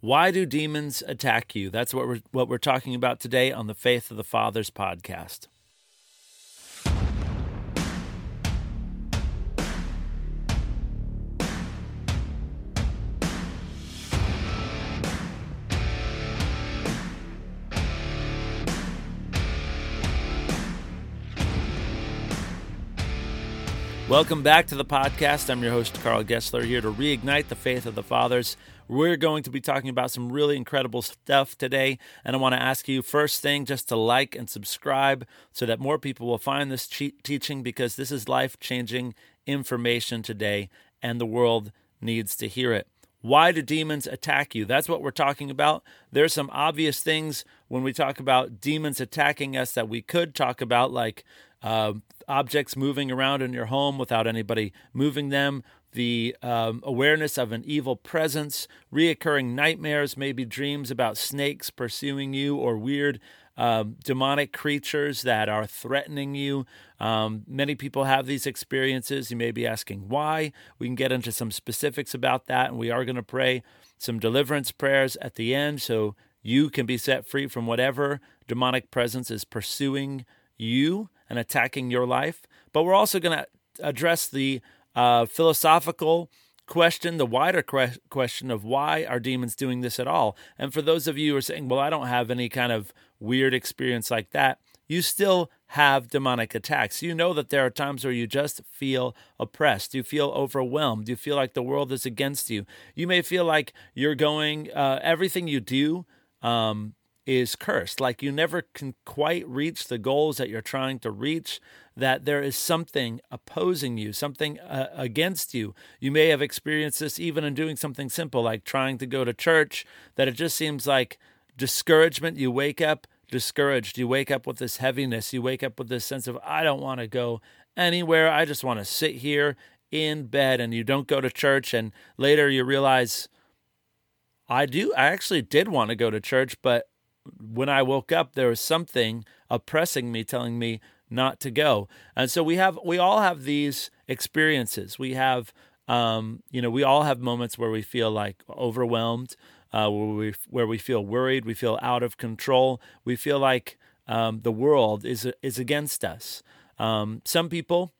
Why do demons attack you? That's what we're what we're talking about today on the Faith of the Fathers podcast. Welcome back to the podcast. I'm your host, Karl Gessler, here to reignite the faith of the fathers. We're going to be talking about some really incredible stuff today. And I want to ask you, first thing, just to like and subscribe so that more people will find this teaching because this is life changing information today, and the world needs to hear it. Why do demons attack you? That's what we're talking about. There's some obvious things when we talk about demons attacking us that we could talk about, like uh, objects moving around in your home without anybody moving them, the um, awareness of an evil presence, reoccurring nightmares, maybe dreams about snakes pursuing you or weird um, demonic creatures that are threatening you. Um, many people have these experiences. You may be asking why. We can get into some specifics about that, and we are going to pray some deliverance prayers at the end so you can be set free from whatever demonic presence is pursuing you and attacking your life. But we're also going to address the uh, philosophical question, the wider que- question of why are demons doing this at all? And for those of you who are saying, well, I don't have any kind of weird experience like that, you still have demonic attacks. You know that there are times where you just feel oppressed. You feel overwhelmed. You feel like the world is against you. You may feel like you're going, uh, everything you do um, is cursed. Like you never can quite reach the goals that you're trying to reach, that there is something opposing you, something uh, against you. You may have experienced this even in doing something simple like trying to go to church, that it just seems like discouragement. You wake up discouraged. You wake up with this heaviness. You wake up with this sense of, I don't want to go anywhere. I just want to sit here in bed. And you don't go to church. And later you realize, I do. I actually did want to go to church, but when I woke up, there was something oppressing me, telling me not to go. And so we have, we all have these experiences. We have, um, you know, we all have moments where we feel like overwhelmed, uh, where we where we feel worried, we feel out of control, we feel like um, the world is is against us. Um, some people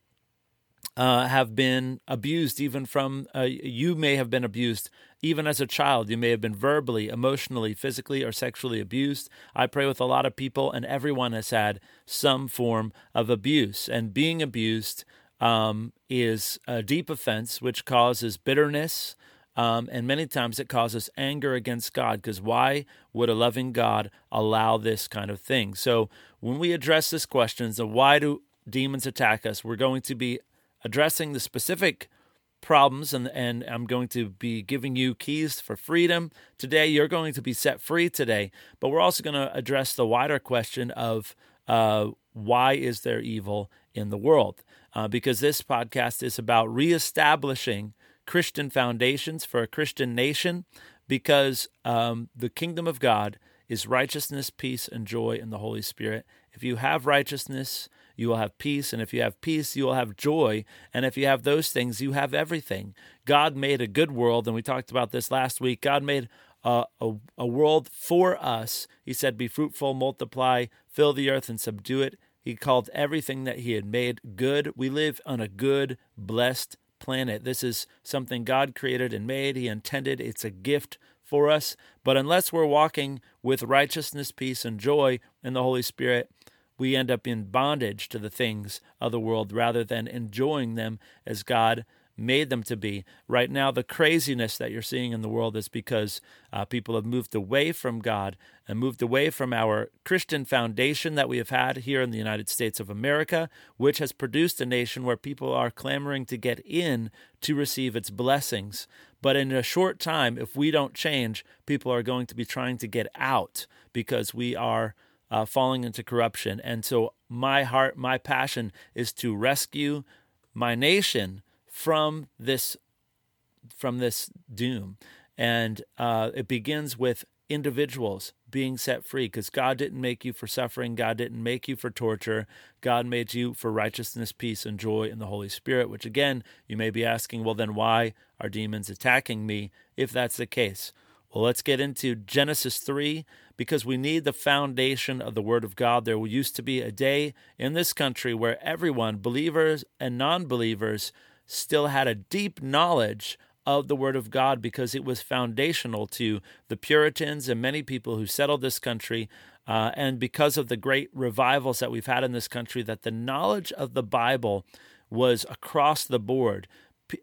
uh, have been abused, even from uh, you may have been abused even as a child, you may have been verbally, emotionally, physically, or sexually abused. I pray with a lot of people, and everyone has had some form of abuse. And being abused um, is a deep offense, which causes bitterness. Um, and many times it causes anger against God because why would a loving God allow this kind of thing? So, when we address this question of why do demons attack us, we're going to be addressing the specific problems and and I'm going to be giving you keys for freedom. Today you're going to be set free today but we're also going to address the wider question of uh, why is there evil in the world? Uh, because this podcast is about reestablishing Christian foundations for a Christian nation because um, the kingdom of God is righteousness peace and joy in the Holy Spirit. If you have righteousness you will have peace. And if you have peace, you will have joy. And if you have those things, you have everything. God made a good world, and we talked about this last week. God made a, a, a world for us. He said, Be fruitful, multiply, fill the earth, and subdue it. He called everything that He had made good. We live on a good, blessed planet. This is something God created and made. He intended. It's a gift for us. But unless we're walking with righteousness, peace, and joy in the Holy Spirit, we end up in bondage to the things of the world rather than enjoying them as God made them to be. Right now, the craziness that you're seeing in the world is because uh, people have moved away from God and moved away from our Christian foundation that we have had here in the United States of America, which has produced a nation where people are clamoring to get in to receive its blessings. But in a short time, if we don't change, people are going to be trying to get out because we are uh, falling into corruption. And so, my heart, my passion is to rescue my nation from this from this doom. And uh, it begins with individuals being set free because God didn't make you for suffering. God didn't make you for torture. God made you for righteousness, peace, and joy in the Holy Spirit, which again, you may be asking, well, then why are demons attacking me if that's the case? Well, let's get into Genesis 3 because we need the foundation of the Word of God. There used to be a day in this country where everyone, believers and non believers, still had a deep knowledge of the Word of God because it was foundational to the Puritans and many people who settled this country. Uh, and because of the great revivals that we've had in this country, that the knowledge of the Bible was across the board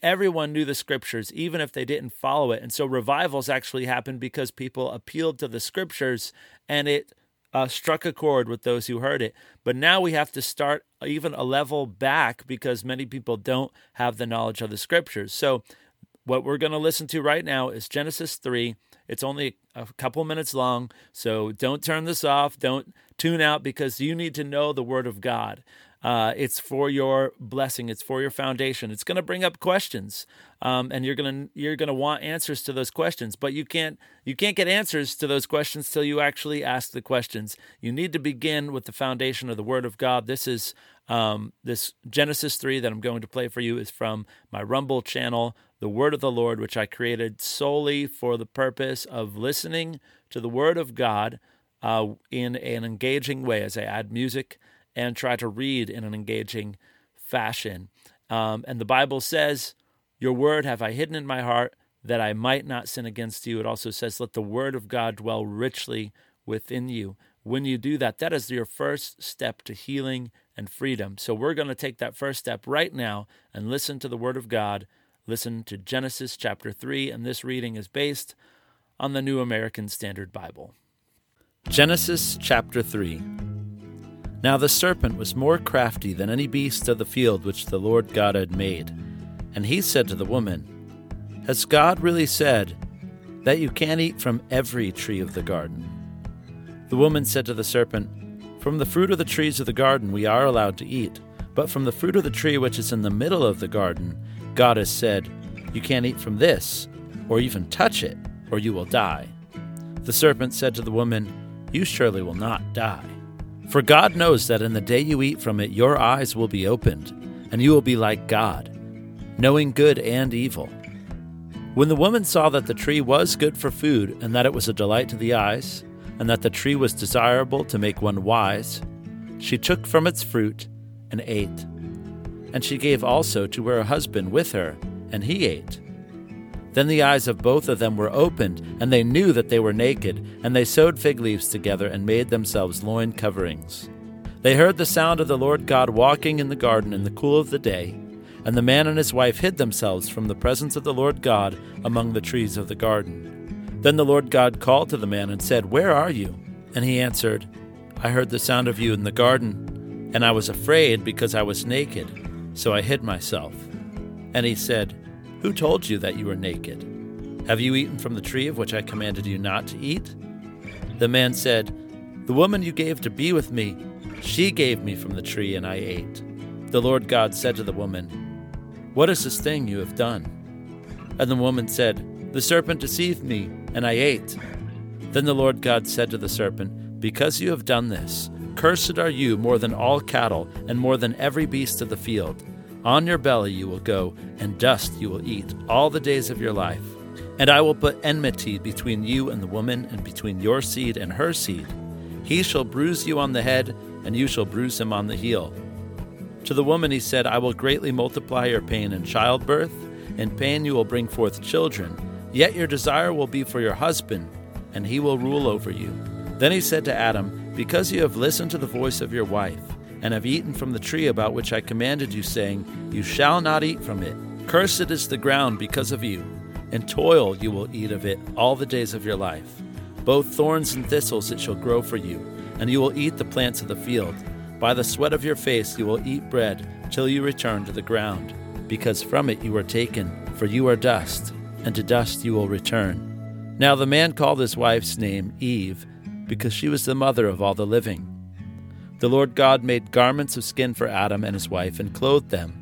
everyone knew the scriptures, even if they didn't follow it. And so revivals actually happened because people appealed to the scriptures and it uh, struck a chord with those who heard it. But now we have to start even a level back because many people don't have the knowledge of the scriptures. So, what we're going to listen to right now is Genesis 3. It's only a couple minutes long, so don't turn this off. Don't tune out because you need to know the Word of God. Uh, it's for your blessing. It's for your foundation. It's going to bring up questions, um, and you're going to you're going to want answers to those questions. But you can't you can't get answers to those questions till you actually ask the questions. You need to begin with the foundation of the Word of God. This is um, this Genesis three that I'm going to play for you is from my Rumble channel, the Word of the Lord, which I created solely for the purpose of listening to the Word of God uh, in an engaging way as I add music and try to read in an engaging fashion. Um, and the Bible says, Your word have I hidden in my heart that I might not sin against you. It also says, Let the word of God dwell richly within you. When you do that, that is your first step to healing and freedom. So we're going to take that first step right now and listen to the word of God. Listen to Genesis chapter 3, and this reading is based on the New American Standard Bible. Genesis chapter 3. Now the serpent was more crafty than any beast of the field which the Lord God had made. And he said to the woman, Has God really said that you can't eat from every tree of the garden? The woman said to the serpent, From the fruit of the trees of the garden we are allowed to eat, but from the fruit of the tree which is in the middle of the garden, God has said, You can't eat from this, or even touch it, or you will die. The serpent said to the woman, You surely will not die. For God knows that in the day you eat from it, your eyes will be opened, and you will be like God, knowing good and evil. When the woman saw that the tree was good for food, and that it was a delight to the eyes, and that the tree was desirable to make one wise, she took from its fruit and ate. And she gave also to her husband with her, and he ate. Then the eyes of both of them were opened, and they knew that they were naked, and they sewed fig leaves together and made themselves loin coverings. They heard the sound of the Lord God walking in the garden in the cool of the day, and the man and his wife hid themselves from the presence of the Lord God among the trees of the garden. Then the Lord God called to the man and said, Where are you? And he answered, I heard the sound of you in the garden, and I was afraid because I was naked, so I hid myself. And he said, who told you that you were naked? Have you eaten from the tree of which I commanded you not to eat? The man said, The woman you gave to be with me, she gave me from the tree, and I ate. The Lord God said to the woman, What is this thing you have done? And the woman said, The serpent deceived me, and I ate. Then the Lord God said to the serpent, Because you have done this, cursed are you more than all cattle, and more than every beast of the field. On your belly you will go, and dust you will eat all the days of your life. And I will put enmity between you and the woman, and between your seed and her seed. He shall bruise you on the head, and you shall bruise him on the heel. To the woman he said, I will greatly multiply your pain in childbirth. In pain you will bring forth children. Yet your desire will be for your husband, and he will rule over you. Then he said to Adam, Because you have listened to the voice of your wife, and have eaten from the tree about which I commanded you, saying, You shall not eat from it. Cursed is the ground because of you. and toil you will eat of it all the days of your life. Both thorns and thistles it shall grow for you, and you will eat the plants of the field. By the sweat of your face you will eat bread till you return to the ground, because from it you were taken, for you are dust, and to dust you will return. Now the man called his wife's name Eve, because she was the mother of all the living. The Lord God made garments of skin for Adam and his wife and clothed them.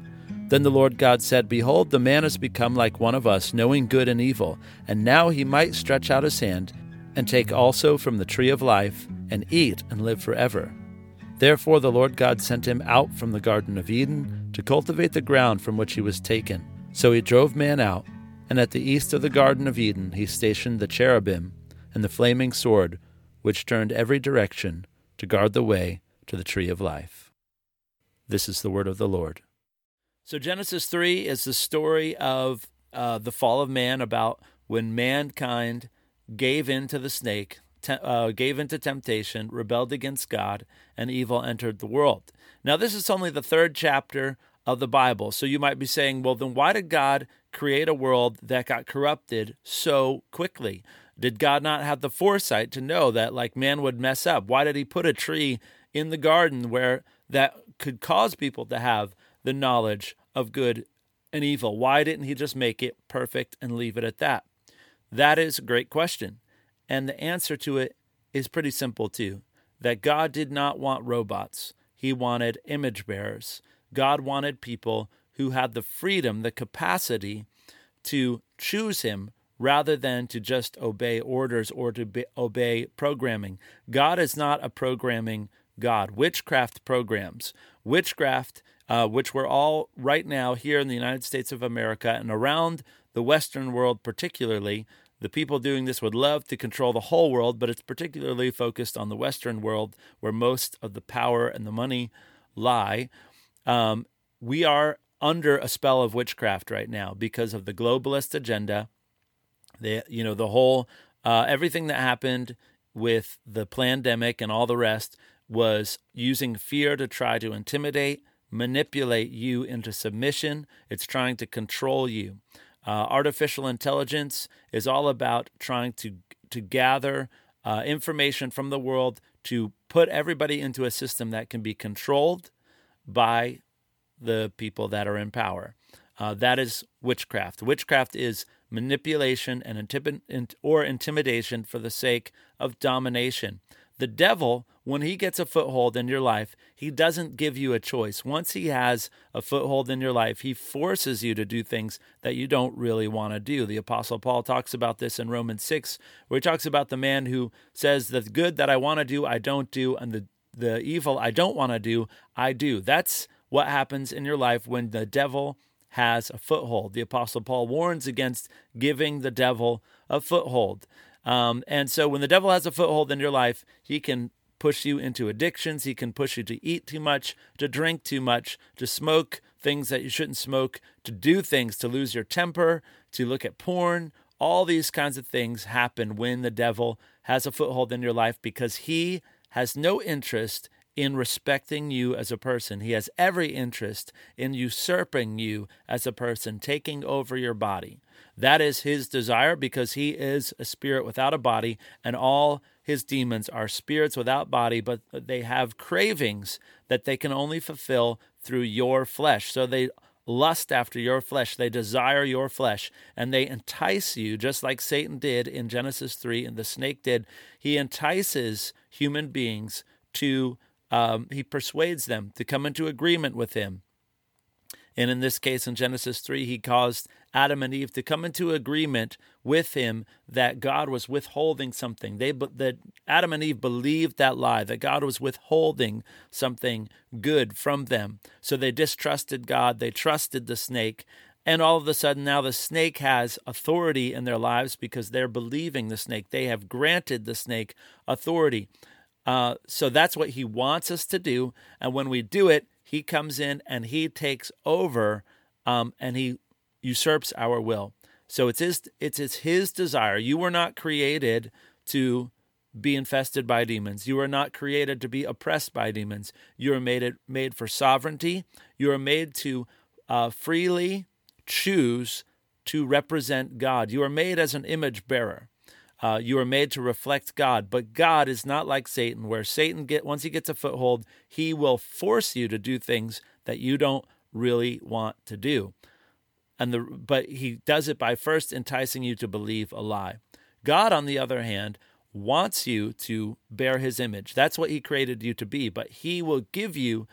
Then the Lord God said, Behold, the man has become like one of us, knowing good and evil, and now he might stretch out his hand and take also from the tree of life and eat and live forever. Therefore the Lord God sent him out from the Garden of Eden to cultivate the ground from which he was taken. So he drove man out And at the east of the Garden of Eden he stationed the cherubim and the flaming sword, which turned every direction to guard the way to the tree of life. This is the word of the Lord. So, Genesis 3 is the story of uh, the fall of man, about when mankind gave in to the snake, te- uh, gave into temptation, rebelled against God, and evil entered the world. Now, this is only the third chapter of the Bible. So you might be saying, well, then why did God create a world that got corrupted so quickly? Did God not have the foresight to know that like man would mess up? Why did he put a tree in the garden where that could cause people to have the knowledge of good and evil? Why didn't he just make it perfect and leave it at that? That is a great question. And the answer to it is pretty simple too. That God did not want robots. He wanted image bearers. God wanted people who had the freedom, the capacity to choose Him rather than to just obey orders or to be, obey programming. God is not a programming God. Witchcraft programs, witchcraft, uh, which we're all right now here in the United States of America and around the Western world, particularly. The people doing this would love to control the whole world, but it's particularly focused on the Western world where most of the power and the money lie. Um, we are under a spell of witchcraft right now because of the globalist agenda. The you know the whole uh, everything that happened with the pandemic and all the rest was using fear to try to intimidate, manipulate you into submission. It's trying to control you. Uh, artificial intelligence is all about trying to to gather uh, information from the world to put everybody into a system that can be controlled by the people that are in power. Uh, that is witchcraft. Witchcraft is manipulation and intim- or intimidation for the sake of domination. The devil, when he gets a foothold in your life, he doesn't give you a choice. Once he has a foothold in your life, he forces you to do things that you don't really want to do. The Apostle Paul talks about this in Romans 6, where he talks about the man who says, The good that I want to do, I don't do, and the the evil I don't want to do, I do. That's what happens in your life when the devil has a foothold. The Apostle Paul warns against giving the devil a foothold. Um, and so when the devil has a foothold in your life, he can push you into addictions. He can push you to eat too much, to drink too much, to smoke things that you shouldn't smoke, to do things, to lose your temper, to look at porn. All these kinds of things happen when the devil has a foothold in your life because he has no interest in respecting you as a person. He has every interest in usurping you as a person, taking over your body. That is his desire because he is a spirit without a body, and all his demons are spirits without body, but they have cravings that they can only fulfill through your flesh. So they lust after your flesh, they desire your flesh, and they entice you, just like Satan did in Genesis 3 and the snake did. He entices human beings to, um, he persuades them to come into agreement with him. And in this case, in Genesis 3, he caused Adam and Eve to come into agreement with him that God was withholding something. They that Adam and Eve believed that lie that God was withholding something good from them. So they distrusted God, they trusted the snake, and all of a sudden, now the snake has authority in their lives because they're believing the snake. They have granted the snake authority. Uh, so that's what he wants us to do. And when we do it, he comes in and he takes over um, and he usurps our will. So it's his, it's, it's his desire. You were not created to be infested by demons. You are not created to be oppressed by demons. You are made, it, made for sovereignty. You are made to uh, freely choose to represent God. You are made as an image bearer. Uh, you are made to reflect God, but God is not like Satan, where Satan get once he gets a foothold, he will force you to do things that you don't really want to do. And the but he does it by first enticing you to believe a lie. God, on the other hand, wants you to bear his image. That's what he created you to be, but he will give you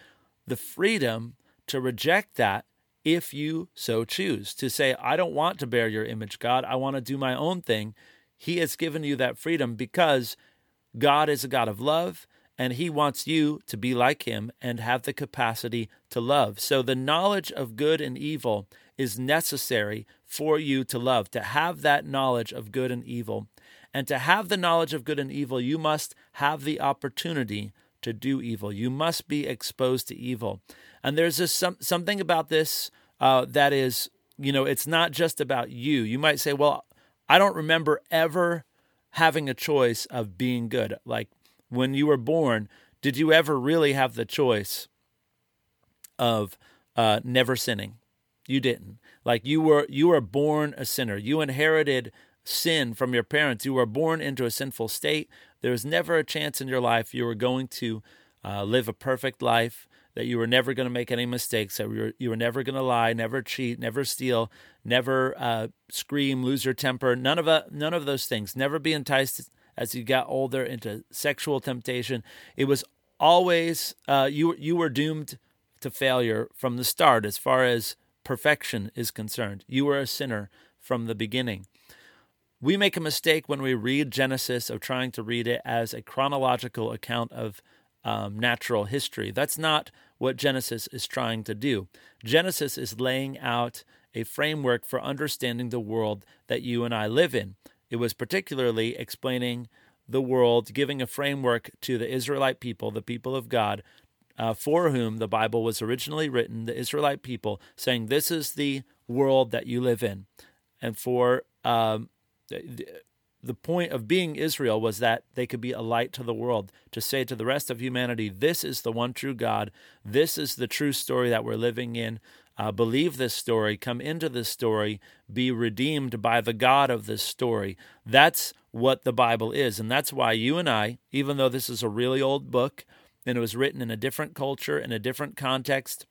the freedom to reject that if you so choose, to say, I don't want to bear your image, God. I want to do my own thing. He has given you that freedom because God is a God of love and He wants you to be like Him and have the capacity to love. So the knowledge of good and evil is necessary for you to love, to have that knowledge of good and evil. And to have the knowledge of good and evil, you must have the opportunity to do evil. You must be exposed to evil. And there's this some, something about this uh, that is, you know, it's not just about you. You might say, well, I don't remember ever having a choice of being good. Like when you were born, did you ever really have the choice of uh, never sinning? You didn't. Like you were you were born a sinner. You inherited sin from your parents. You were born into a sinful state. There was never a chance in your life you were going to uh, live a perfect life, that you were never going to make any mistakes, that you were, you were never going to lie, never cheat, never steal, never uh, scream, lose your temper. None of, a, none of those things. Never be enticed as you got older into sexual temptation. It was always, uh, you, you were doomed to failure from the start as far as perfection is concerned. You were a sinner from the beginning. We make a mistake when we read Genesis of trying to read it as a chronological account of um, natural history. That's not what Genesis is trying to do. Genesis is laying out a framework for understanding the world that you and I live in. It was particularly explaining the world, giving a framework to the Israelite people, the people of God, uh, for whom the Bible was originally written, the Israelite people, saying, This is the world that you live in. And for um, the point of being Israel was that they could be a light to the world, to say to the rest of humanity, this is the one true God. This is the true story that we're living in. Uh, believe this story, come into this story, be redeemed by the God of this story. That's what the Bible is. And that's why you and I, even though this is a really old book and it was written in a different culture, in a different context,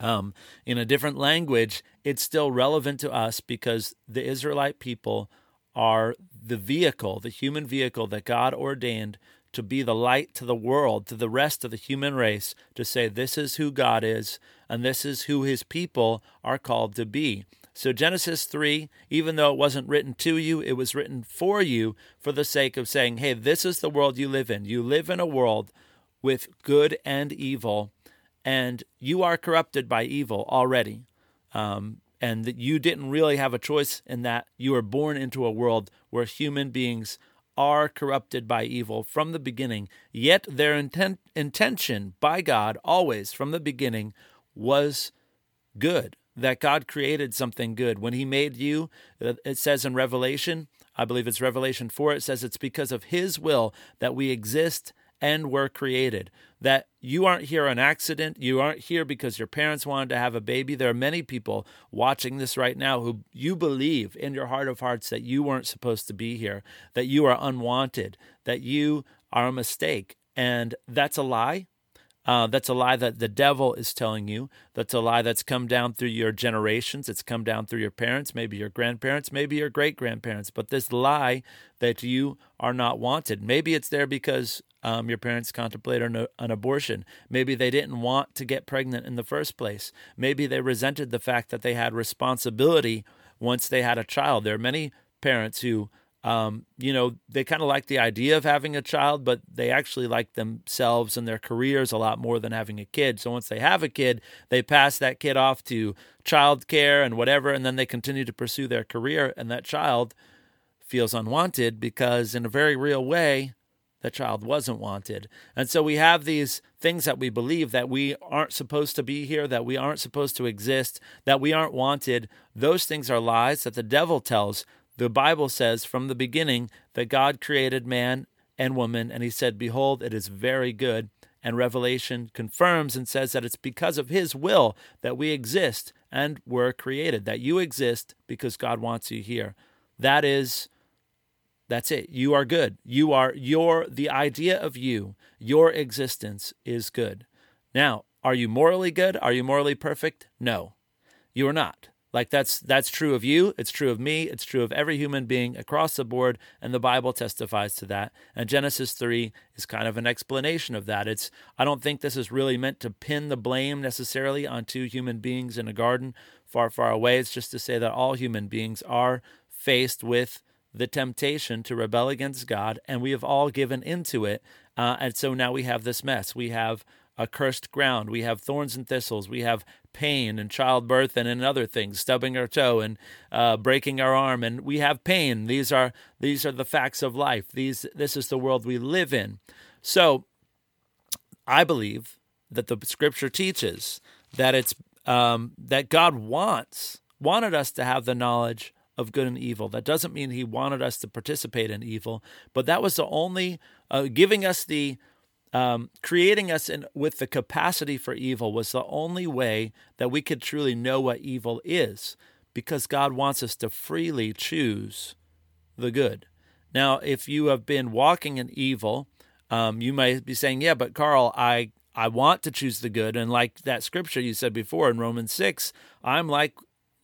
um, in a different language, it's still relevant to us because the Israelite people are the vehicle, the human vehicle that God ordained to be the light to the world, to the rest of the human race, to say, this is who God is, and this is who his people are called to be. So, Genesis 3, even though it wasn't written to you, it was written for you for the sake of saying, hey, this is the world you live in. You live in a world with good and evil, and you are corrupted by evil already. Um, and that you didn't really have a choice in that you were born into a world where human beings are corrupted by evil from the beginning, yet their intent, intention by God always from the beginning was good. That God created something good. When He made you, uh, it says in Revelation, I believe it's Revelation 4, it says it's because of His will that we exist and were created. That you aren't here on accident. You aren't here because your parents wanted to have a baby. There are many people watching this right now who you believe in your heart of hearts that you weren't supposed to be here, that you are unwanted, that you are a mistake. And that's a lie. Uh, that's a lie that the devil is telling you. That's a lie that's come down through your generations. It's come down through your parents, maybe your grandparents, maybe your great grandparents. But this lie that you are not wanted, maybe it's there because um, your parents contemplated an, an abortion. Maybe they didn't want to get pregnant in the first place. Maybe they resented the fact that they had responsibility once they had a child. There are many parents who um, you know, they kind of like the idea of having a child, but they actually like themselves and their careers a lot more than having a kid. So once they have a kid, they pass that kid off to childcare and whatever, and then they continue to pursue their career, and that child feels unwanted because, in a very real way, that child wasn't wanted. And so we have these things that we believe that we aren't supposed to be here, that we aren't supposed to exist, that we aren't wanted. Those things are lies that the devil tells the Bible says from the beginning that God created man and woman, and he said, Behold, it is very good. And Revelation confirms and says that it's because of his will that we exist and were created, that you exist because God wants you here. That is that's it. You are good. You are your the idea of you, your existence is good. Now, are you morally good? Are you morally perfect? No. You are not. Like that's that's true of you, it's true of me, it's true of every human being across the board, and the Bible testifies to that. And Genesis 3 is kind of an explanation of that. It's I don't think this is really meant to pin the blame necessarily on two human beings in a garden far, far away. It's just to say that all human beings are faced with the temptation to rebel against God, and we have all given into it. Uh, and so now we have this mess. We have a cursed ground. We have thorns and thistles. We have pain and childbirth and in other things, stubbing our toe and uh, breaking our arm, and we have pain. These are these are the facts of life. These this is the world we live in. So, I believe that the Scripture teaches that it's um, that God wants wanted us to have the knowledge of good and evil. That doesn't mean He wanted us to participate in evil, but that was the only uh, giving us the um, creating us in, with the capacity for evil was the only way that we could truly know what evil is because God wants us to freely choose the good. Now, if you have been walking in evil, um, you might be saying, Yeah, but Karl, I, I want to choose the good. And like that scripture you said before in Romans 6, I'm like,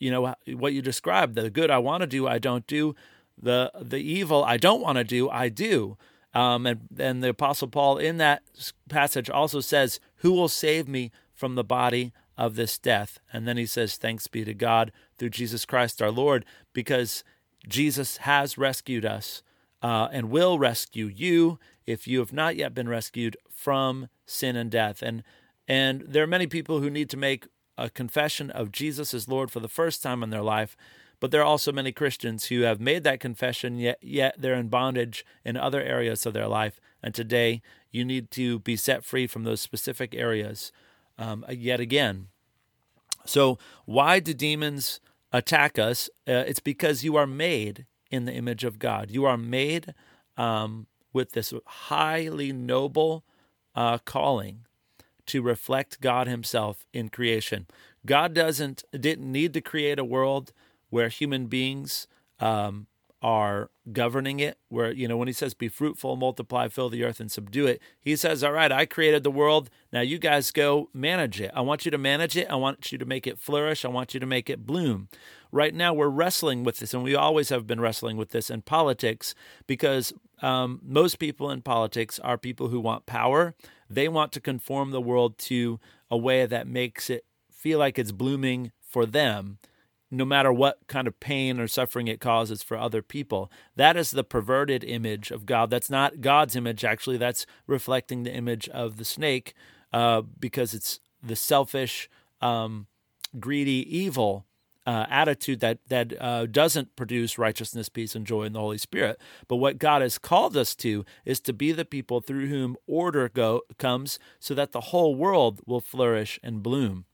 you know, what you described the good I want to do, I don't do. The, the evil I don't want to do, I do. Um, and, and the Apostle Paul in that passage also says, Who will save me from the body of this death? And then he says, Thanks be to God through Jesus Christ our Lord, because Jesus has rescued us uh, and will rescue you if you have not yet been rescued from sin and death. And and there are many people who need to make a confession of Jesus as Lord for the first time in their life. But there are also many Christians who have made that confession, yet, yet they're in bondage in other areas of their life. And today, you need to be set free from those specific areas um, yet again. So, why do demons attack us? Uh, it's because you are made in the image of God. You are made um, with this highly noble uh, calling to reflect God Himself in creation. God doesn't didn't need to create a world where human beings um, are governing it. Where, you know, when he says, be fruitful, multiply, fill the earth, and subdue it, he says, all right, I created the world. Now you guys go manage it. I want you to manage it. I want you to make it flourish. I want you to make it bloom. Right now, we're wrestling with this, and we always have been wrestling with this in politics because um, most people in politics are people who want power. They want to conform the world to a way that makes it feel like it's blooming for them no matter what kind of pain or suffering it causes for other people. That is the perverted image of God. That's not God's image, actually. That's reflecting the image of the snake uh, because it's the selfish, um, greedy, evil. Uh, attitude that that uh, doesn't produce righteousness, peace, and joy in the Holy Spirit. But what God has called us to is to be the people through whom order go comes, so that the whole world will flourish and bloom.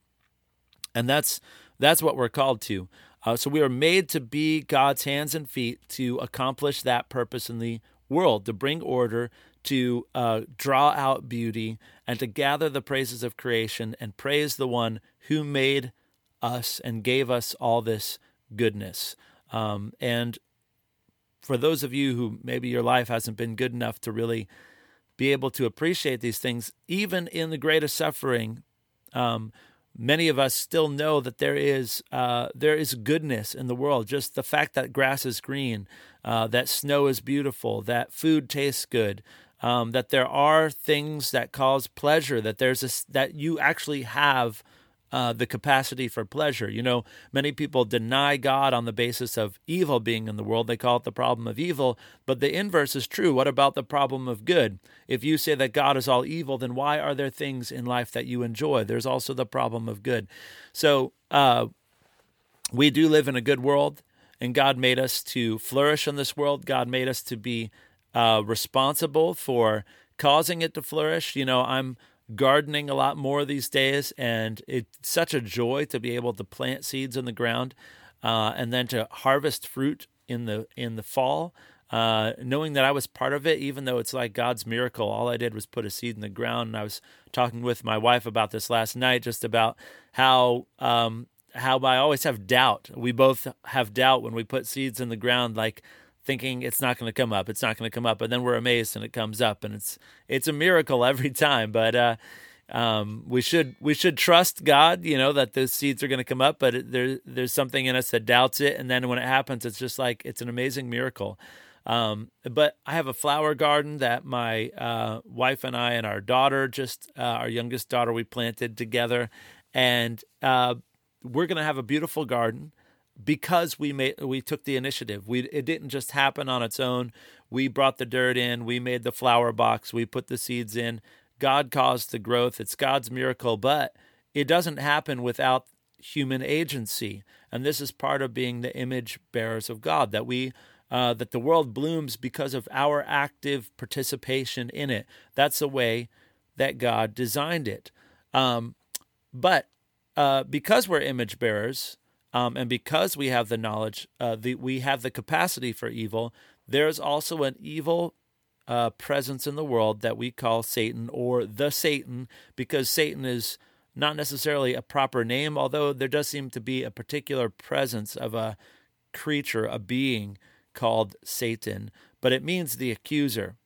And that's that's what we're called to. Uh, so we are made to be God's hands and feet to accomplish that purpose in the world, to bring order, to uh, draw out beauty, and to gather the praises of creation and praise the one who made us and gave us all this goodness. Um, and for those of you who maybe your life hasn't been good enough to really be able to appreciate these things, even in the greatest suffering, um, many of us still know that there is uh, there is goodness in the world. Just the fact that grass is green, uh, that snow is beautiful, that food tastes good, um, that there are things that cause pleasure. That there's a, that you actually have uh, the capacity for pleasure. You know, many people deny God on the basis of evil being in the world. They call it the problem of evil, but the inverse is true. What about the problem of good? If you say that God is all evil, then why are there things in life that you enjoy? There's also the problem of good. So, uh, we do live in a good world, and God made us to flourish in this world. God made us to be uh, responsible for causing it to flourish. You know, I'm gardening a lot more these days, and it's such a joy to be able to plant seeds in the ground uh, and then to harvest fruit in the in the fall. Uh, knowing that I was part of it, even though it's like God's miracle, all I did was put a seed in the ground. And I was talking with my wife about this last night, just about how um, how I always have doubt. We both have doubt when we put seeds in the ground, like thinking it's not going to come up, it's not going to come up, and then we're amazed and it comes up, and it's it's a miracle every time. But uh, um, we should we should trust God, you know, that those seeds are going to come up. But there there's something in us that doubts it, and then when it happens, it's just like it's an amazing miracle. Um, but I have a flower garden that my uh, wife and I and our daughter, just uh, our youngest daughter, we planted together, and uh, we're going to have a beautiful garden because we made we took the initiative. We it didn't just happen on its own. We brought the dirt in, we made the flower box, we put the seeds in. God caused the growth, it's God's miracle, but it doesn't happen without human agency. And this is part of being the image bearers of God, that we uh, that the world blooms because of our active participation in it. That's the way that God designed it. Um, but uh, because we're image bearers, um, and because we have the knowledge, uh, the, we have the capacity for evil, there's also an evil uh, presence in the world that we call Satan or the Satan, because Satan is not necessarily a proper name, although there does seem to be a particular presence of a creature, a being called Satan, but it means the accuser.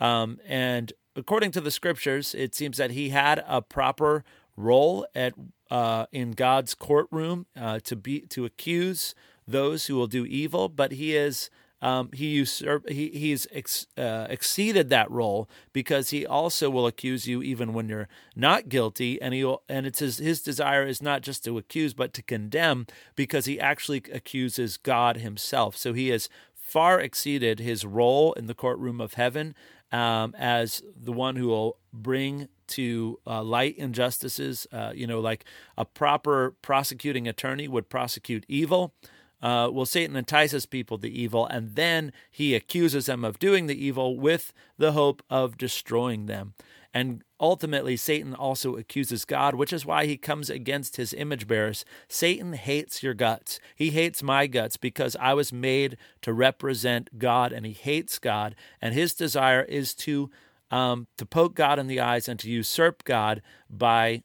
Um, and according to the scriptures, it seems that he had a proper role at uh, in God's courtroom uh, to be to accuse those who will do evil, but he is um, he usurp he he's ex, uh, exceeded that role because he also will accuse you even when you're not guilty, and he will, and it's his his desire is not just to accuse but to condemn because he actually accuses God Himself. So he has far exceeded his role in the courtroom of heaven um, as the one who will bring to uh, light injustices. Uh, you know, like a proper prosecuting attorney would prosecute evil. Uh, well, Satan entices people to evil, and then he accuses them of doing the evil with the hope of destroying them. And ultimately, Satan also accuses God, which is why he comes against his image bearers. Satan hates your guts. He hates my guts because I was made to represent God, and he hates God. And his desire is to um, to poke God in the eyes and to usurp God by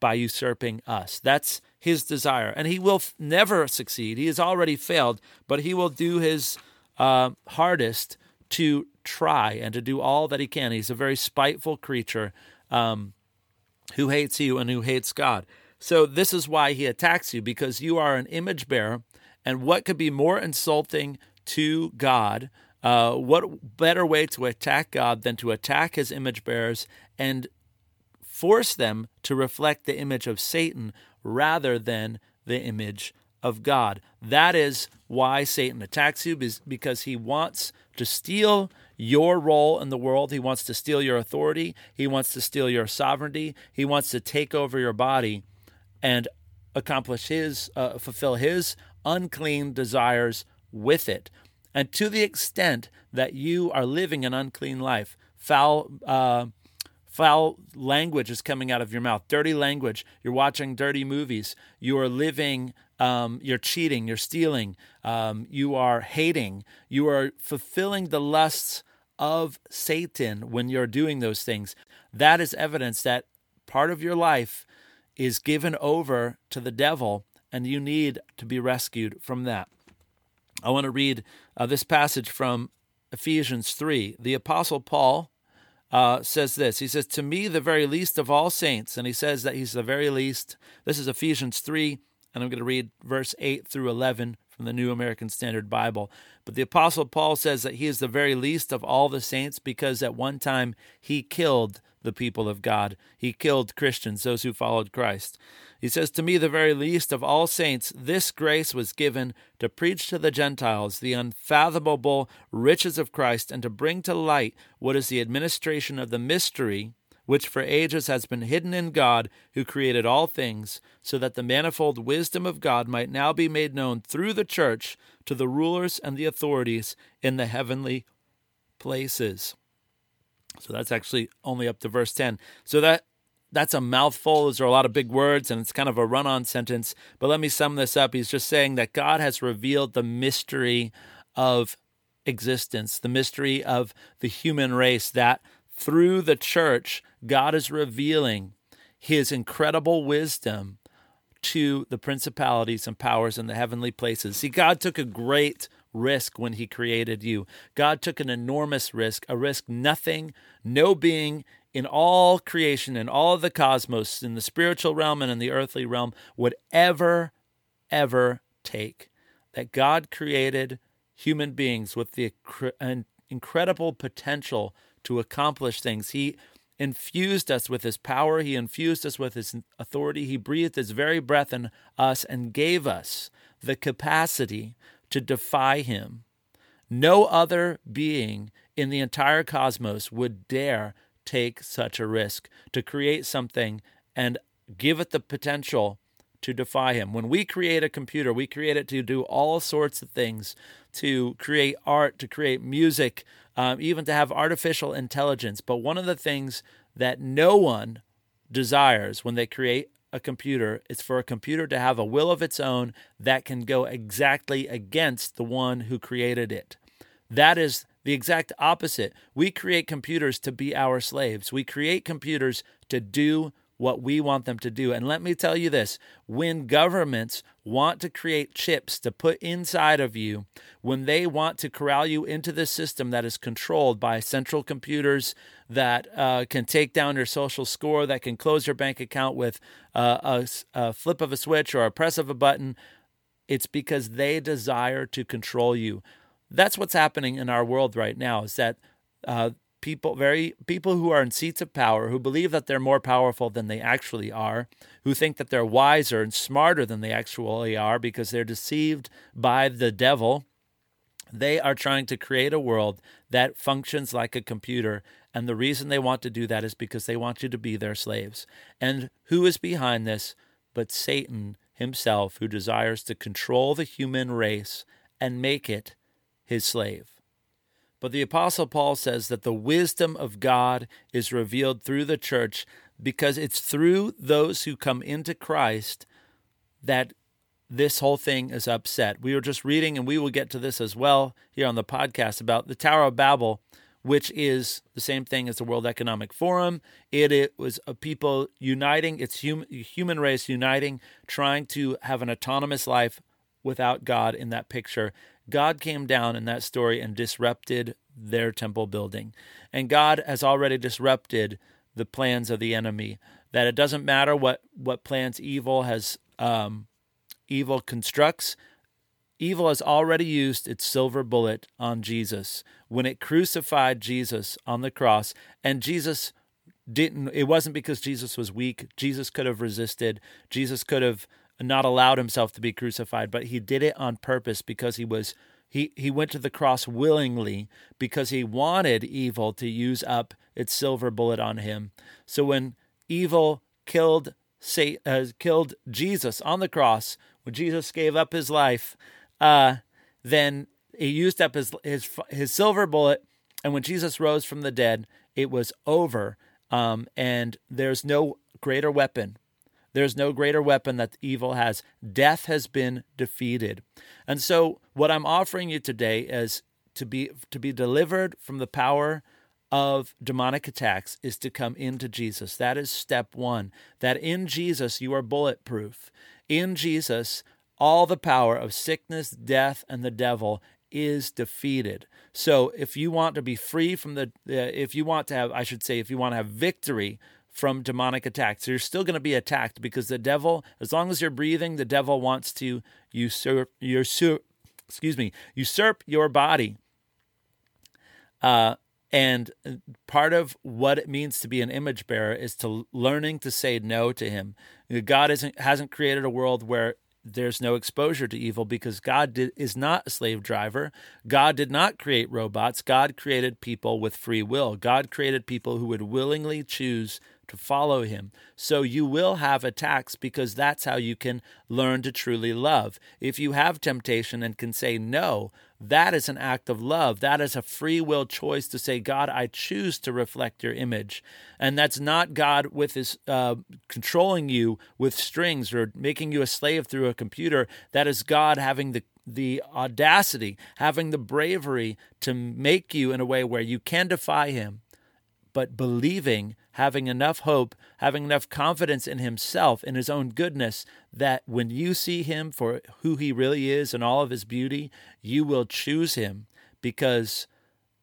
by usurping us. That's his desire. And he will f- never succeed. He has already failed, but he will do his uh, hardest to try and to do all that he can. He's a very spiteful creature um, who hates you and who hates God. So, this is why he attacks you, because you are an image bearer. And what could be more insulting to God? Uh, what better way to attack God than to attack his image bearers and force them to reflect the image of Satan rather than the image of God. That is why Satan attacks you, because he wants to steal your role in the world. He wants to steal your authority. He wants to steal your sovereignty. He wants to take over your body and accomplish his, uh, fulfill his unclean desires with it. And to the extent that you are living an unclean life, foul, uh, Foul language is coming out of your mouth, dirty language. You're watching dirty movies. You are living, um, you're cheating, you're stealing, um, you are hating, you are fulfilling the lusts of Satan when you're doing those things. That is evidence that part of your life is given over to the devil and you need to be rescued from that. I want to read uh, this passage from Ephesians 3. The Apostle Paul uh, says this. He says, To me, the very least of all saints. And he says that he's the very least. This is Ephesians 3, and I'm going to read verse 8 through 11 from the New American Standard Bible. But the Apostle Paul says that he is the very least of all the saints because at one time he killed the people of God. He killed Christians, those who followed Christ. He says, To me, the very least of all saints, this grace was given to preach to the Gentiles the unfathomable riches of Christ and to bring to light what is the administration of the mystery which for ages has been hidden in God who created all things, so that the manifold wisdom of God might now be made known through the church to the rulers and the authorities in the heavenly places. So that's actually only up to verse 10. So that that's a mouthful. Those are a lot of big words, and it's kind of a run on sentence. But let me sum this up. He's just saying that God has revealed the mystery of existence, the mystery of the human race, that through the church, God is revealing his incredible wisdom to the principalities and powers in the heavenly places. See, God took a great risk when he created you. God took an enormous risk, a risk nothing, no being in all creation, in all of the cosmos, in the spiritual realm and in the earthly realm would ever, ever take. That God created human beings with the uh, incredible potential to accomplish things. He infused us with his power, he infused us with his authority, he breathed his very breath in us and gave us the capacity to defy him. No other being in the entire cosmos would dare take such a risk to create something and give it the potential to defy him. When we create a computer, we create it to do all sorts of things to create art, to create music, um, even to have artificial intelligence. But one of the things that no one desires when they create a computer is for a computer to have a will of its own that can go exactly against the one who created it. That is the exact opposite. We create computers to be our slaves. We create computers to do what we want them to do. And let me tell you this when governments want to create chips to put inside of you, when they want to corral you into this system that is controlled by central computers that uh, can take down your social score, that can close your bank account with uh, a, a flip of a switch or a press of a button, it's because they desire to control you. That's what's happening in our world right now is that uh, people very people who are in seats of power who believe that they're more powerful than they actually are who think that they're wiser and smarter than they actually are because they're deceived by the devil they are trying to create a world that functions like a computer. And the reason they want to do that is because they want you to be their slaves. And who is behind this but satan himself who desires to control the human race and make it his slave but the Apostle Paul says that the wisdom of God is revealed through the church because it's through those who come into Christ that this whole thing is upset. We were just reading, and we will get to this as well here on the podcast about the Tower of Babel, which is the same thing as the World Economic Forum. It, it was a people uniting, it's hum, human race uniting, trying to have an autonomous life without God in that picture. God came down in that story and disrupted their temple building. And God has already disrupted the plans of the enemy. That it doesn't matter what, what plans evil has um, evil constructs. Evil has already used its silver bullet on Jesus when it crucified Jesus on the cross. And Jesus didn't, it wasn't because Jesus was weak. Jesus could have resisted. Jesus could have not allowed himself to be crucified, but he did it on purpose because he was he he went to the cross willingly because he wanted evil to use up its silver bullet on him. So when evil killed Satan, uh, killed Jesus on the cross, when Jesus gave up his life, uh, then he used up his his his silver bullet, and when Jesus rose from the dead, it was over. Um, and there's no greater weapon there's no greater weapon that evil has. Death has been defeated. And so what I'm offering you today is to be to be delivered from the power of demonic attacks is to come into Jesus. That is step 1. That in Jesus you are bulletproof. In Jesus all the power of sickness, death and the devil is defeated. So if you want to be free from the uh, if you want to have I should say if you want to have victory from demonic attacks. You're still going to be attacked because the devil, as long as you're breathing, the devil wants to usurp, usurp excuse me, usurp your body. Uh, and part of what it means to be an image bearer is to learning to say no to him. God isn't, hasn't created a world where there's no exposure to evil because God did, is not a slave driver. God did not create robots. God created people with free will. God created people who would willingly choose to follow him. So you will have attacks because that's how you can learn to truly love. If you have temptation and can say no, that is an act of love. That is a free will choice to say, God, I choose to reflect your image. And that's not God with his uh, controlling you with strings or making you a slave through a computer. That is God having the the audacity, having the bravery to make you in a way where you can defy him, but believing having enough hope, having enough confidence in himself, in his own goodness, that when you see him for who he really is and all of his beauty, you will choose him because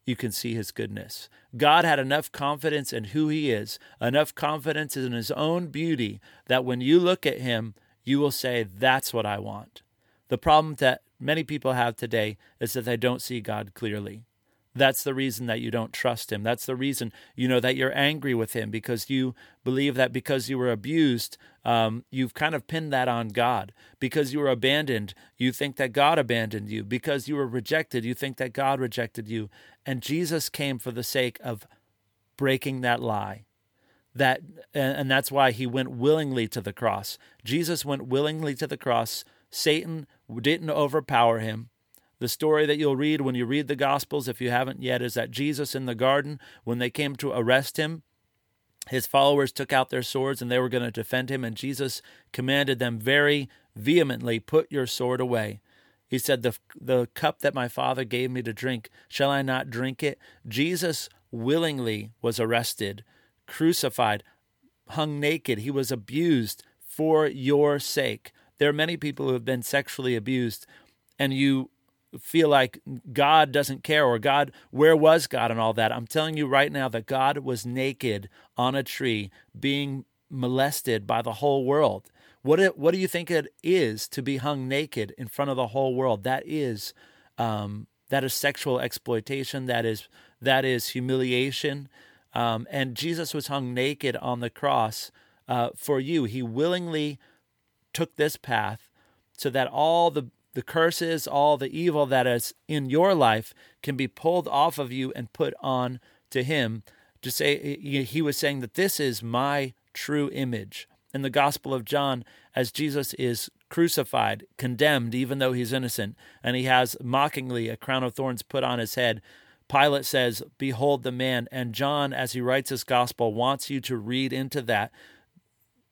you can see his goodness. God had enough confidence in who he is, enough confidence in his own beauty, that when you look at him, you will say, That's what I want. The problem that many people have today is that they don't see God clearly. That's the reason that you don't trust him. That's the reason, you know, that you're angry with him because you believe that because you were abused, um, you've kind of pinned that on God. Because you were abandoned, you think that God abandoned you. Because you were rejected, you think that God rejected you. And Jesus came for the sake of breaking that lie. That and that's why he went willingly to the cross. Jesus went willingly to the cross. Satan didn't overpower him. The story that you'll read when you read the Gospels, if you haven't yet, is that Jesus in the garden, when they came to arrest him, his followers took out their swords and they were going to defend him. And Jesus commanded them very vehemently, Put your sword away. He said, the, the cup that my Father gave me to drink, shall I not drink it? Jesus willingly was arrested, crucified, hung naked. He was abused for your sake. There are many people who have been sexually abused, and you feel like God doesn't care or God, where was God and all that. I'm telling you right now that God was naked on a tree being molested by the whole world. What, it, what do you think it is to be hung naked in front of the whole world? That is, um, that is sexual exploitation. That is, that is humiliation. Um, and Jesus was hung naked on the cross uh, for you. He willingly took this path so that all the the curses, all the evil that is in your life can be pulled off of you and put on to him. To say he was saying that this is my true image. In the Gospel of John, as Jesus is crucified, condemned, even though he's innocent, and he has mockingly a crown of thorns put on his head, Pilate says, Behold the man. And John, as he writes his gospel, wants you to read into that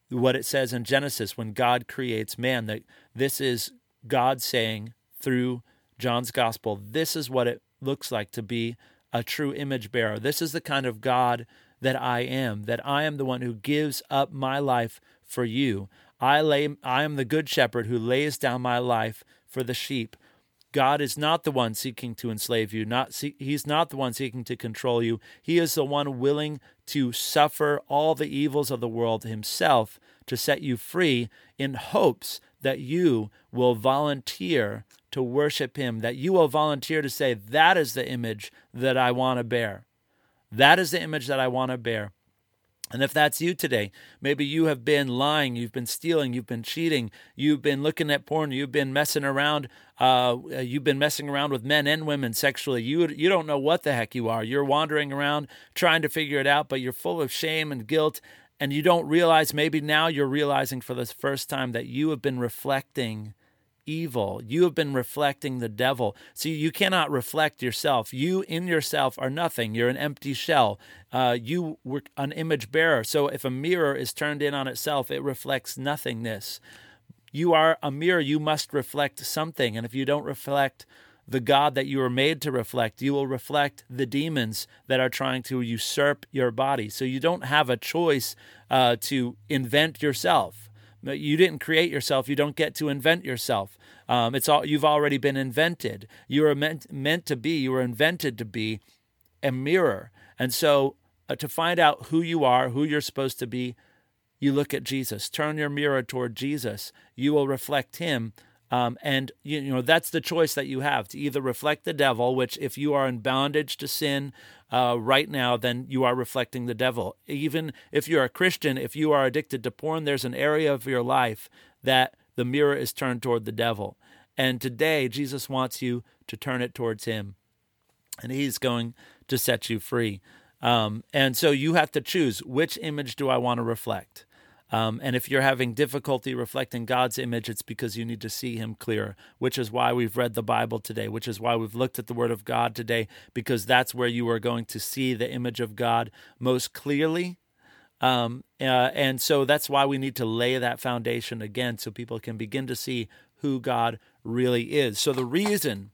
what it says in Genesis when God creates man, that this is God saying through John's gospel, this is what it looks like to be a true image bearer. This is the kind of God that I am, that I am the one who gives up my life for you. I lay I am the good shepherd who lays down my life for the sheep. God is not the one seeking to enslave you. Not he's not the one seeking to control you. He is the one willing to suffer all the evils of the world himself to set you free in hopes that you will volunteer to worship Him, that you will volunteer to say, That is the image that I want to bear. That is the image that I want to bear. And if that's you today, maybe you have been lying, you've been stealing, you've been cheating, you've been looking at porn, you've been messing around, uh, you've been messing around with men and women sexually. You you don't know what the heck you are. You're wandering around trying to figure it out, but you're full of shame and guilt, and you don't realize, maybe now you're realizing for the first time that you have been reflecting evil. You have been reflecting the devil. See, you cannot reflect yourself. You in yourself are nothing. You're an empty shell. Uh, you were an image bearer. So if a mirror is turned in on itself, it reflects nothingness. You are a mirror. You must reflect something. And if you don't reflect the God that you are made to reflect. You will reflect the demons that are trying to usurp your body. So you don't have a choice uh, to invent yourself. You didn't create yourself. You don't get to invent yourself. Um, it's all you've already been invented. You were meant meant to be. You were invented to be a mirror. And so uh, to find out who you are, who you're supposed to be, you look at Jesus. Turn your mirror toward Jesus. You will reflect Him um, and you, you, know that's the choice that you have to either reflect the devil, which if you are in bondage to sin uh, right now, then you are reflecting the devil. Even if you're a Christian, if you are addicted to porn, there's an area of your life that the mirror is turned toward the devil. And today, Jesus wants you to turn it towards Him, and He's going to set you free. Um, and so you have to choose which image do I want to reflect. Um, and if you're having difficulty reflecting God's image, it's because you need to see Him clearer, which is why we've read the Bible today, which is why we've looked at the Word of God today, because that's where you are going to see the image of God most clearly. Um, uh, and so that's why we need to lay that foundation again so people can begin to see who God really is. So the reason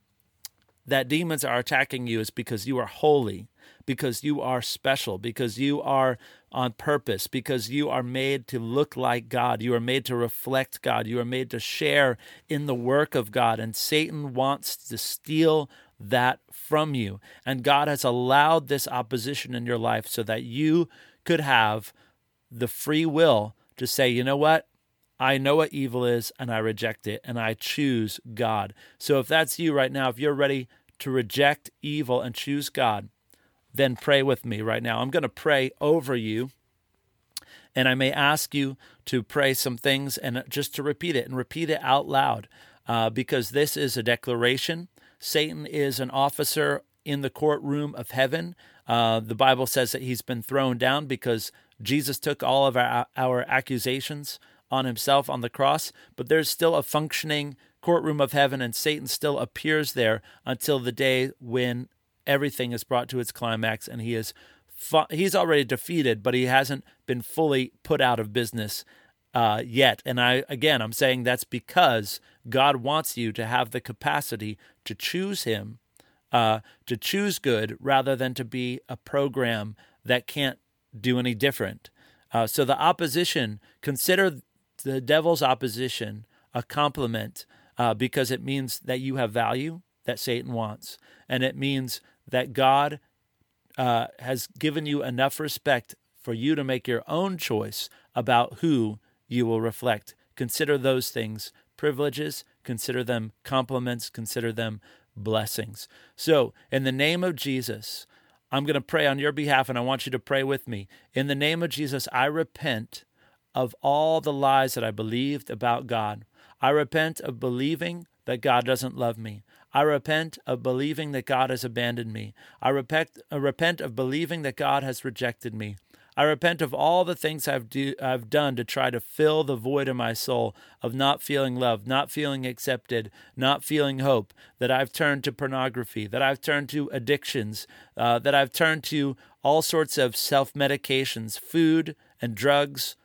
that demons are attacking you is because you are holy because you are special, because you are on purpose, because you are made to look like God. You are made to reflect God. You are made to share in the work of God. And Satan wants to steal that from you. And God has allowed this opposition in your life so that you could have the free will to say, you know what? I know what evil is and I reject it and I choose God. So if that's you right now, if you're ready to reject evil and choose God, then pray with me right now. I'm going to pray over you. And I may ask you to pray some things and just to repeat it and repeat it out loud uh, because this is a declaration. Satan is an officer in the courtroom of heaven. Uh, the Bible says that he's been thrown down because Jesus took all of our, our accusations on himself on the cross, but there's still a functioning courtroom of heaven, and Satan still appears there until the day when everything is brought to its climax and he is fu- he's already defeated, but he hasn't been fully put out of business uh, yet. And I again, I'm saying that's because God wants you to have the capacity to choose Him, uh, to choose good, rather than to be a program that can't do any different. Uh, so the opposition, consider the devil's opposition a compliment uh, because it means that you have value that Satan wants, and it means that God uh, has given you enough respect for you to make your own choice about who you will reflect. Consider those things privileges, consider them compliments, consider them blessings. So, in the name of Jesus, I'm going to pray on your behalf and I want you to pray with me. In the name of Jesus, I repent of all the lies that I believed about God. I repent of believing that God doesn't love me. I repent of believing that God has abandoned me. I repent, I repent of believing that God has rejected me. I repent of all the things I've, do, I've done to try to fill the void in my soul of not feeling loved, not feeling accepted, not feeling hope, that I've turned to pornography, that I've turned to addictions, uh, that I've turned to all sorts of self medications, food and drugs,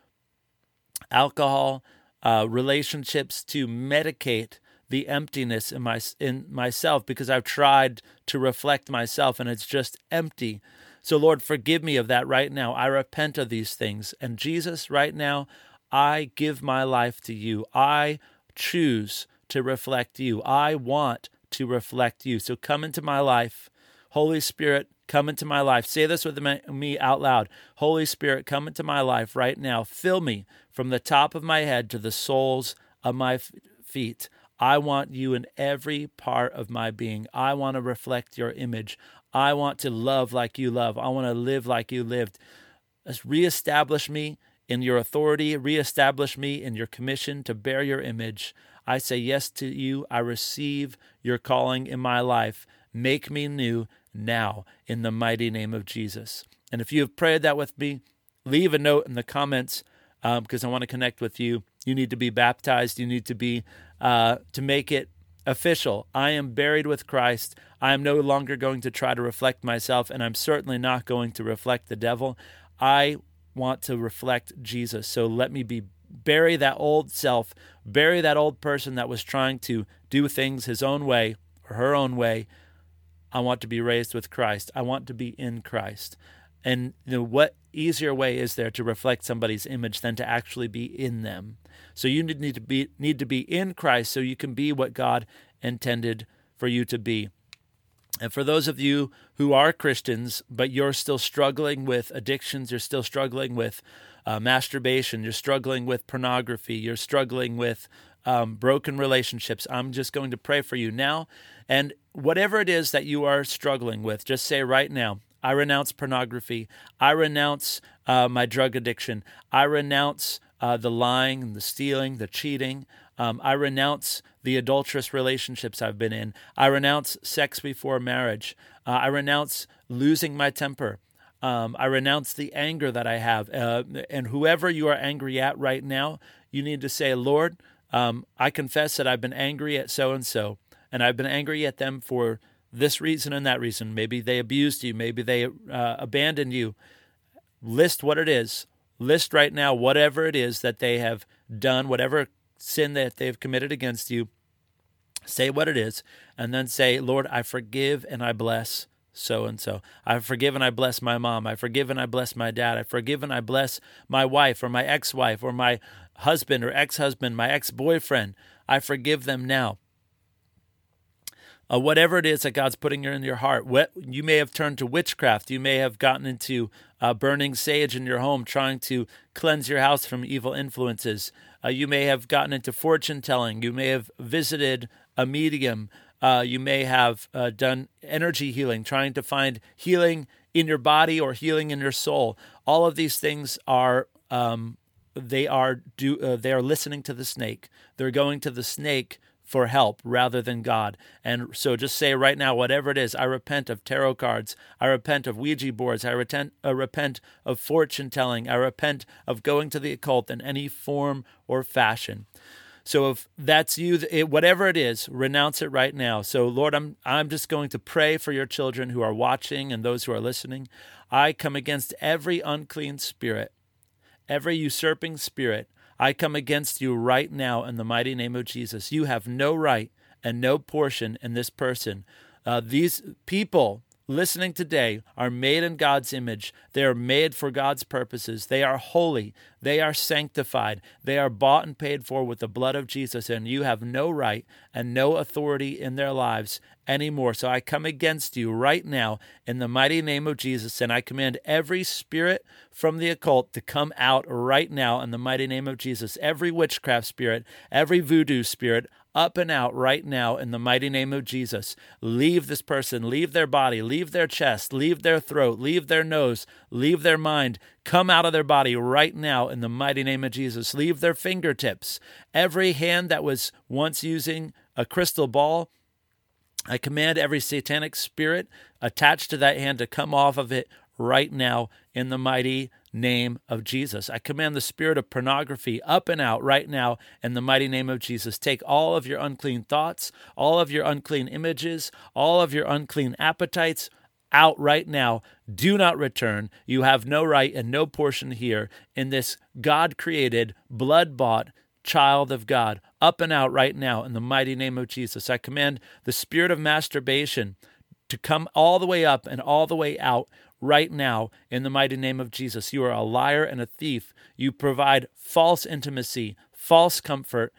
alcohol, uh, relationships to medicate the emptiness in my in myself because I've tried to reflect myself and it's just empty. So Lord, forgive me of that right now. I repent of these things. And Jesus, right now, I give my life to you. I choose to reflect you. I want to reflect you. So come into my life. Holy Spirit, come into my life. Say this with me out loud. Holy Spirit, come into my life right now. Fill me from the top of my head to the soles of my feet. I want you in every part of my being. I want to reflect your image. I want to love like you love. I want to live like you lived. Just reestablish me in your authority, reestablish me in your commission to bear your image. I say yes to you. I receive your calling in my life. Make me new now in the mighty name of Jesus. And if you have prayed that with me, leave a note in the comments um, because I want to connect with you. You need to be baptized. You need to be uh, to make it official. I am buried with Christ. I am no longer going to try to reflect myself, and I'm certainly not going to reflect the devil. I want to reflect Jesus. So let me be bury that old self, bury that old person that was trying to do things his own way or her own way. I want to be raised with Christ. I want to be in Christ. And you know, what easier way is there to reflect somebody's image than to actually be in them? So you need to be need to be in Christ so you can be what God intended for you to be. And for those of you who are Christians, but you're still struggling with addictions, you're still struggling with uh, masturbation, you're struggling with pornography, you're struggling with um, broken relationships, I'm just going to pray for you now. And whatever it is that you are struggling with, just say right now, I renounce pornography. I renounce uh, my drug addiction. I renounce uh, the lying, the stealing, the cheating. Um, I renounce the adulterous relationships I've been in. I renounce sex before marriage. Uh, I renounce losing my temper. Um, I renounce the anger that I have. Uh, and whoever you are angry at right now, you need to say, Lord, um, I confess that I've been angry at so and so, and I've been angry at them for this reason and that reason. Maybe they abused you. Maybe they uh, abandoned you. List what it is. List right now whatever it is that they have done, whatever sin that they've committed against you. Say what it is, and then say, Lord, I forgive and I bless so and so. I forgive and I bless my mom. I forgive and I bless my dad. I forgive and I bless my wife or my ex wife or my husband or ex husband, my ex boyfriend. I forgive them now uh, whatever it is that God's putting in your heart. What, you may have turned to witchcraft. You may have gotten into uh, burning sage in your home, trying to cleanse your house from evil influences. Uh, you may have gotten into fortune telling. You may have visited a medium. Uh, you may have uh, done energy healing, trying to find healing in your body or healing in your soul. All of these things are um, they are do uh, they are listening to the snake. They're going to the snake for help rather than God. And so just say right now, whatever it is, I repent of tarot cards. I repent of Ouija boards. I repent, I uh, repent of fortune telling. I repent of going to the occult in any form or fashion. So if that's you, it, whatever it is, renounce it right now. So Lord, I'm I'm just going to pray for your children who are watching and those who are listening. I come against every unclean spirit, every usurping spirit I come against you right now in the mighty name of Jesus. You have no right and no portion in this person. Uh, these people listening today are made in God's image. They are made for God's purposes. They are holy. They are sanctified. They are bought and paid for with the blood of Jesus, and you have no right and no authority in their lives anymore. So I come against you right now in the mighty name of Jesus, and I command every spirit from the occult to come out right now in the mighty name of Jesus. Every witchcraft spirit, every voodoo spirit, up and out right now in the mighty name of Jesus. Leave this person, leave their body, leave their chest, leave their throat, leave their nose, leave their mind. Come out of their body right now in the mighty name of Jesus. Leave their fingertips. Every hand that was once using a crystal ball, I command every satanic spirit attached to that hand to come off of it right now in the mighty name of Jesus. I command the spirit of pornography up and out right now in the mighty name of Jesus. Take all of your unclean thoughts, all of your unclean images, all of your unclean appetites out right now. Do not return. You have no right and no portion here in this God created, blood bought child of God. Up and out right now in the mighty name of Jesus. I command the spirit of masturbation to come all the way up and all the way out right now in the mighty name of Jesus. You are a liar and a thief. You provide false intimacy, false comfort.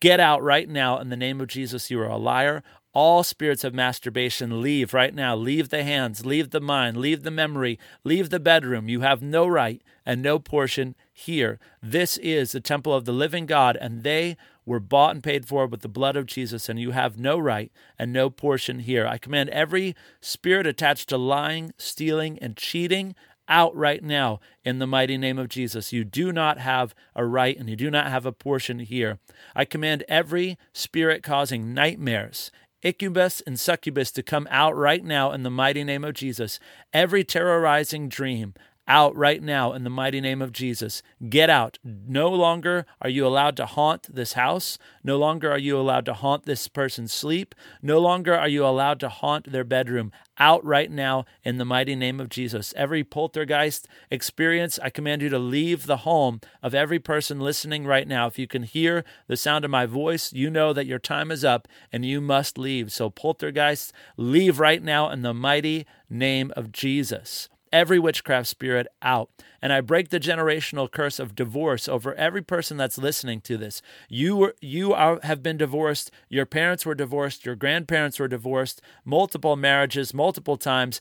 Get out right now in the name of Jesus. You are a liar. All spirits of masturbation, leave right now. Leave the hands, leave the mind, leave the memory, leave the bedroom. You have no right and no portion here. This is the temple of the living God, and they were bought and paid for with the blood of Jesus, and you have no right and no portion here. I command every spirit attached to lying, stealing, and cheating out right now in the mighty name of Jesus. You do not have a right and you do not have a portion here. I command every spirit causing nightmares, incubus and succubus to come out right now in the mighty name of Jesus. Every terrorizing dream, out right now in the mighty name of Jesus. Get out. No longer are you allowed to haunt this house. No longer are you allowed to haunt this person's sleep. No longer are you allowed to haunt their bedroom. Out right now in the mighty name of Jesus. Every poltergeist experience, I command you to leave the home of every person listening right now. If you can hear the sound of my voice, you know that your time is up and you must leave. So, poltergeists, leave right now in the mighty name of Jesus every witchcraft spirit out. And I break the generational curse of divorce over every person that's listening to this. You were, you are, have been divorced. Your parents were divorced. Your grandparents were divorced. Multiple marriages, multiple times.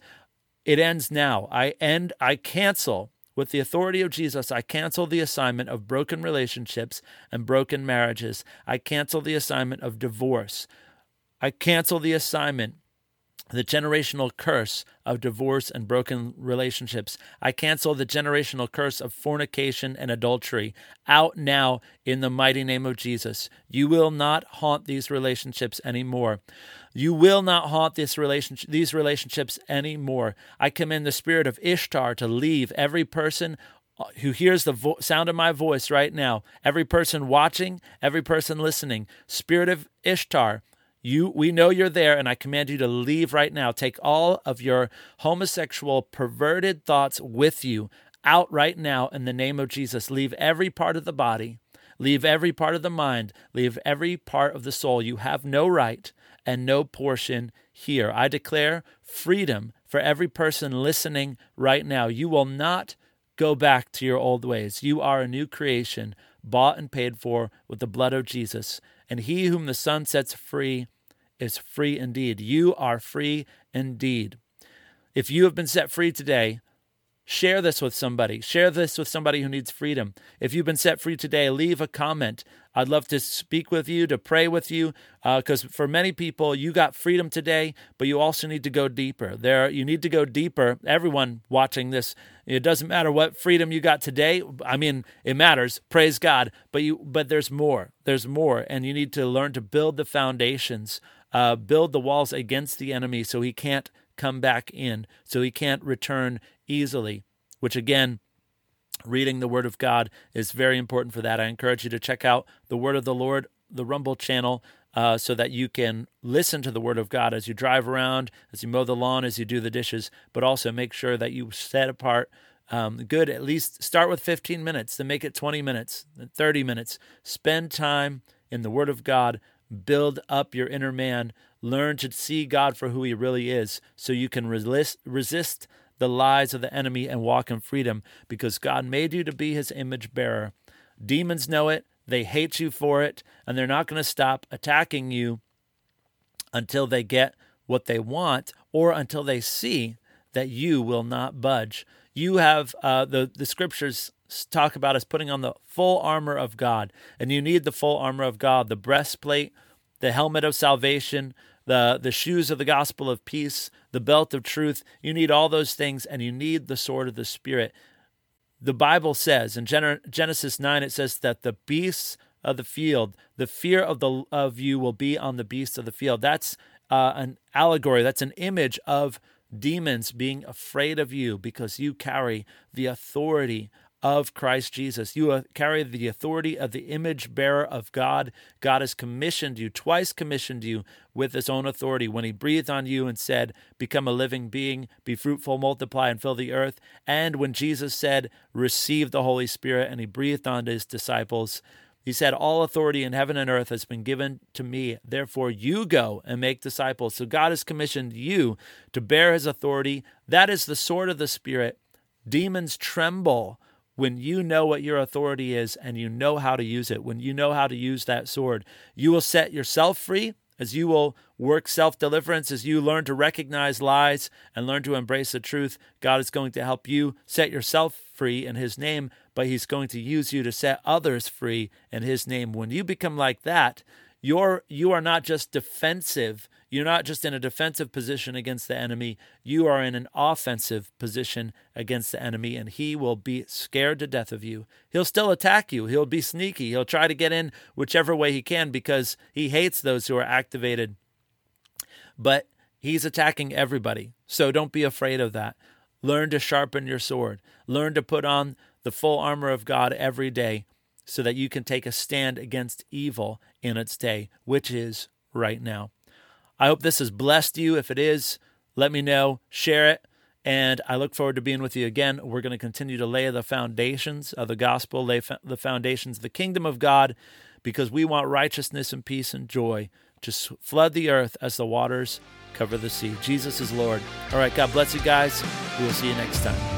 It ends now. I end. I cancel with the authority of Jesus. I cancel the assignment of broken relationships and broken marriages. I cancel the assignment of divorce. I cancel the assignment the generational curse of divorce and broken relationships. I cancel the generational curse of fornication and adultery out now in the mighty name of Jesus. You will not haunt these relationships anymore. You will not haunt this relationship, these relationships anymore. I command the spirit of Ishtar to leave every person uh, who hears the vo- sound of my voice right now, every person watching, every person listening. Spirit of Ishtar, you, we know you're there, and I command you to leave right now. Take all of your homosexual, perverted thoughts with you out right now in the name of Jesus. Leave every part of the body, leave every part of the mind, leave every part of the soul. You have no right and no portion here. I declare freedom for every person listening right now. You will not go back to your old ways. You are a new creation, bought and paid for with the blood of Jesus. And he whom the Son sets free is free indeed. You are free indeed. If you have been set free today, Share this with somebody. Share this with somebody who needs freedom. If you've been set free today, leave a comment. I'd love to speak with you, to pray with you, because uh, for many people, you got freedom today, but you also need to go deeper. There, you need to go deeper. Everyone watching this, it doesn't matter what freedom you got today. I mean, it matters. Praise God. But you, but there's more. There's more, and you need to learn to build the foundations, uh, build the walls against the enemy, so he can't come back in, so he can't return easily, which again, reading the Word of God is very important for that. I encourage you to check out the Word of the Lord, the Rumble channel, uh, so that you can listen to the Word of God as you drive around, as you mow the lawn, as you do the dishes, but also make sure that you set apart. Um, good, at least start with 15 minutes, then make it 20 minutes, then 30 minutes. Spend time in the Word of God, build up your inner man, learn to see God for who He really is, so you can resist, resist the lies of the enemy and walk in freedom because God made you to be his image bearer. Demons know it, they hate you for it, and they're not going to stop attacking you until they get what they want or until they see that you will not budge. You have uh, the, the scriptures talk about is putting on the full armor of God, and you need the full armor of God the breastplate, the helmet of salvation, the, the shoes of the gospel of peace, the belt of truth. You need all those things, and you need the sword of the Spirit. The Bible says in Genesis 9, it says that the beasts of the field, the fear of, the, of you will be on the beasts of the field. That's uh, an allegory, that's an image of demons being afraid of you because you carry the authority of Christ Jesus. You uh, carry the authority of the image bearer of God. God has commissioned you, twice commissioned you with his own authority when he breathed on you and said, Become a living being, be fruitful, multiply, and fill the earth. And when Jesus said, Receive the Holy Spirit, and he breathed on his disciples, he said, All authority in heaven and earth has been given to me. Therefore, you go and make disciples. So God has commissioned you to bear his authority. That is the sword of the Spirit. Demons tremble when you know what your authority is and you know how to use it, when you know how to use that sword, you will set yourself free as you will work self deliverance, as you learn to recognize lies and learn to embrace the truth. God is going to help you set yourself free in His name, but He's going to use you to set others free in His name. When you become like that, you're you are not just defensive you're not just in a defensive position against the enemy, you are in an offensive position against the enemy, and he will be scared to death of you. He'll still attack you, he'll be sneaky, he'll try to get in whichever way he can because he hates those who are activated. But he's attacking everybody, so don't be afraid of that. Learn to sharpen your sword, learn to put on the full armor of God every day so that you can take a stand against evil in its day, which is right now. I hope this has blessed you. If it is, let me know, share it. And I look forward to being with you again. We're going to continue to lay the foundations of the gospel, lay the foundations of the kingdom of God, because we want righteousness and peace and joy to flood the earth as the waters cover the sea. Jesus is Lord. All right, God bless you guys. We will see you next time.